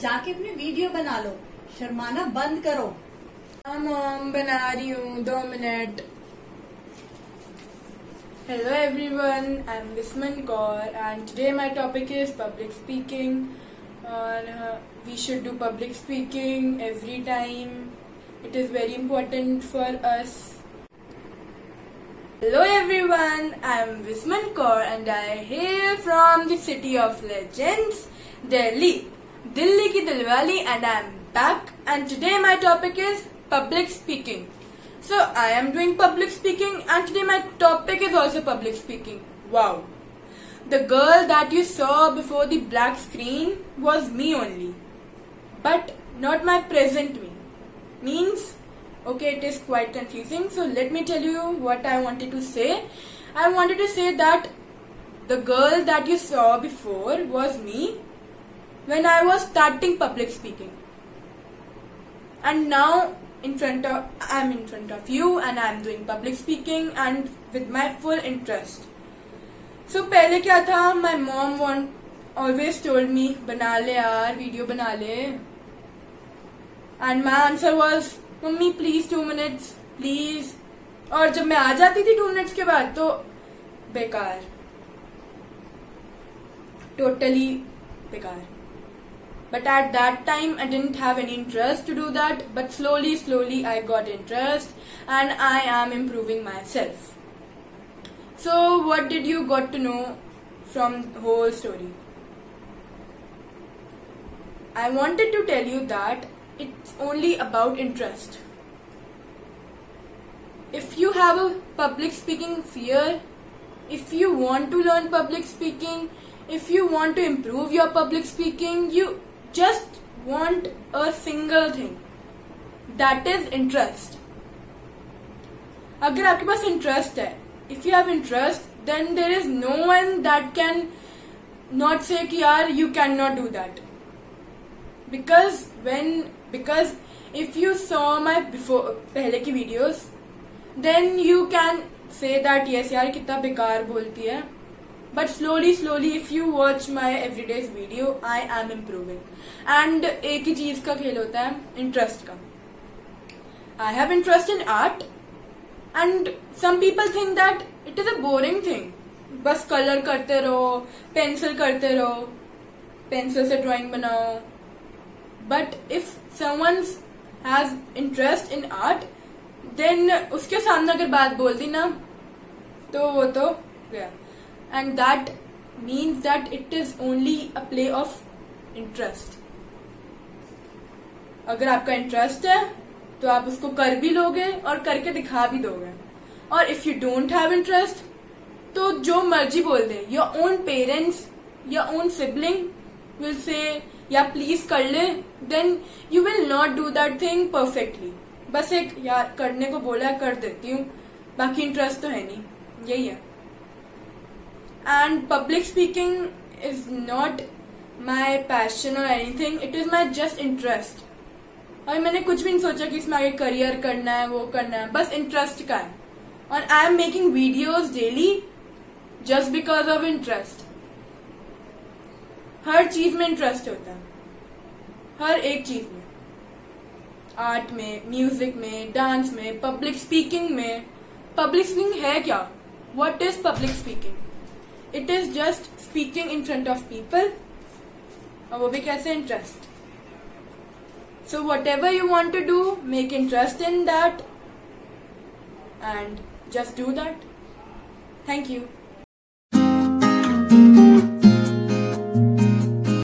जाके अपने वीडियो बना लो। शर्माना बंद करो। मॉम बना रही हूँ दो minute. Hello everyone I am Visman Kaur and today my topic is public speaking और we should do public speaking every time it is very important for us hello everyone I am Visman Kaur and I here from the city of legends Delhi Delhi ki Dilwali and I'm back and today my topic is public speaking. So I am doing public speaking and today my topic is also public speaking. Wow. The girl that you saw before the black screen was me only. But not my present me. Means, okay, it is quite confusing. So let me tell you what I wanted to say. I wanted to say that the girl that you saw before was me when I was starting public speaking. And now in front of I'm in front of you and I'm doing public speaking and with my full interest. So पहले क्या था my mom want always told me बना ले यार video बना ले and my answer was mummy please two minutes please और जब मैं आ जाती थी टू मिनट्स के बाद तो बेकार टोटली totally बेकार But at that time, I didn't have any interest to do that. But slowly, slowly, I got interest and I am improving myself. So, what did you got to know from whole story? I wanted to tell you that it's only about interest. If you have a public speaking fear, if you want to learn public speaking, if you want to improve your public speaking, you just want a single thing. That is interest. अगर आपके पास interest है if you have interest then there is no one that can not say कि यार you can not do that because when because if you saw my before पहले की videos then you can say that yes यार, कितना बेकार बोलती है। But slowly slowly if you watch my everyday's video I am improving and एक ही चीज़ का खेल होता है इंटरेस्ट का I have interest in art and some people think that it is a boring thing बस कलर करते रहो पेंसिल करते रहो पेंसिल से ड्राइंग बनाओ but if someone has interest in art then उसके सामने अगर बात बोल दी ना तो वो तो गया and that means that it is only a play of interest. अगर आपका इंटरेस्ट है तो आप उसको कर भी लोगे और करके दिखा भी दोगे। और if you don't have interest तो जो मर्ज़ी बोल दे योर ओन पेरेंट्स या ओन सिबलिंग विल से या प्लीज़ कर ले then you will not do that thing perfectly बस एक, यार, करने को बोला, कर देती हूँ, बाकी इंटरेस्ट तो है नहीं। यही है। And public speaking is not my passion or anything. It is my just interest. और मैंने कुछ भी नहीं सोचा कि इसमें आगे करियर करना है, वो करना है। बस इंटरेस्ट का है। और I am making videos daily just because of interest हर चीज़ में इंटरेस्ट होता है। हर एक चीज़ में। आर्ट में म्यूज़िक में डांस में पब्लिक स्पीकिंग में। पब्लिक स्पीकिंग है क्या? What is public speaking it is just speaking in front of people और वो भी कैसे interest so whatever you want to do make interest in that and just do that thank you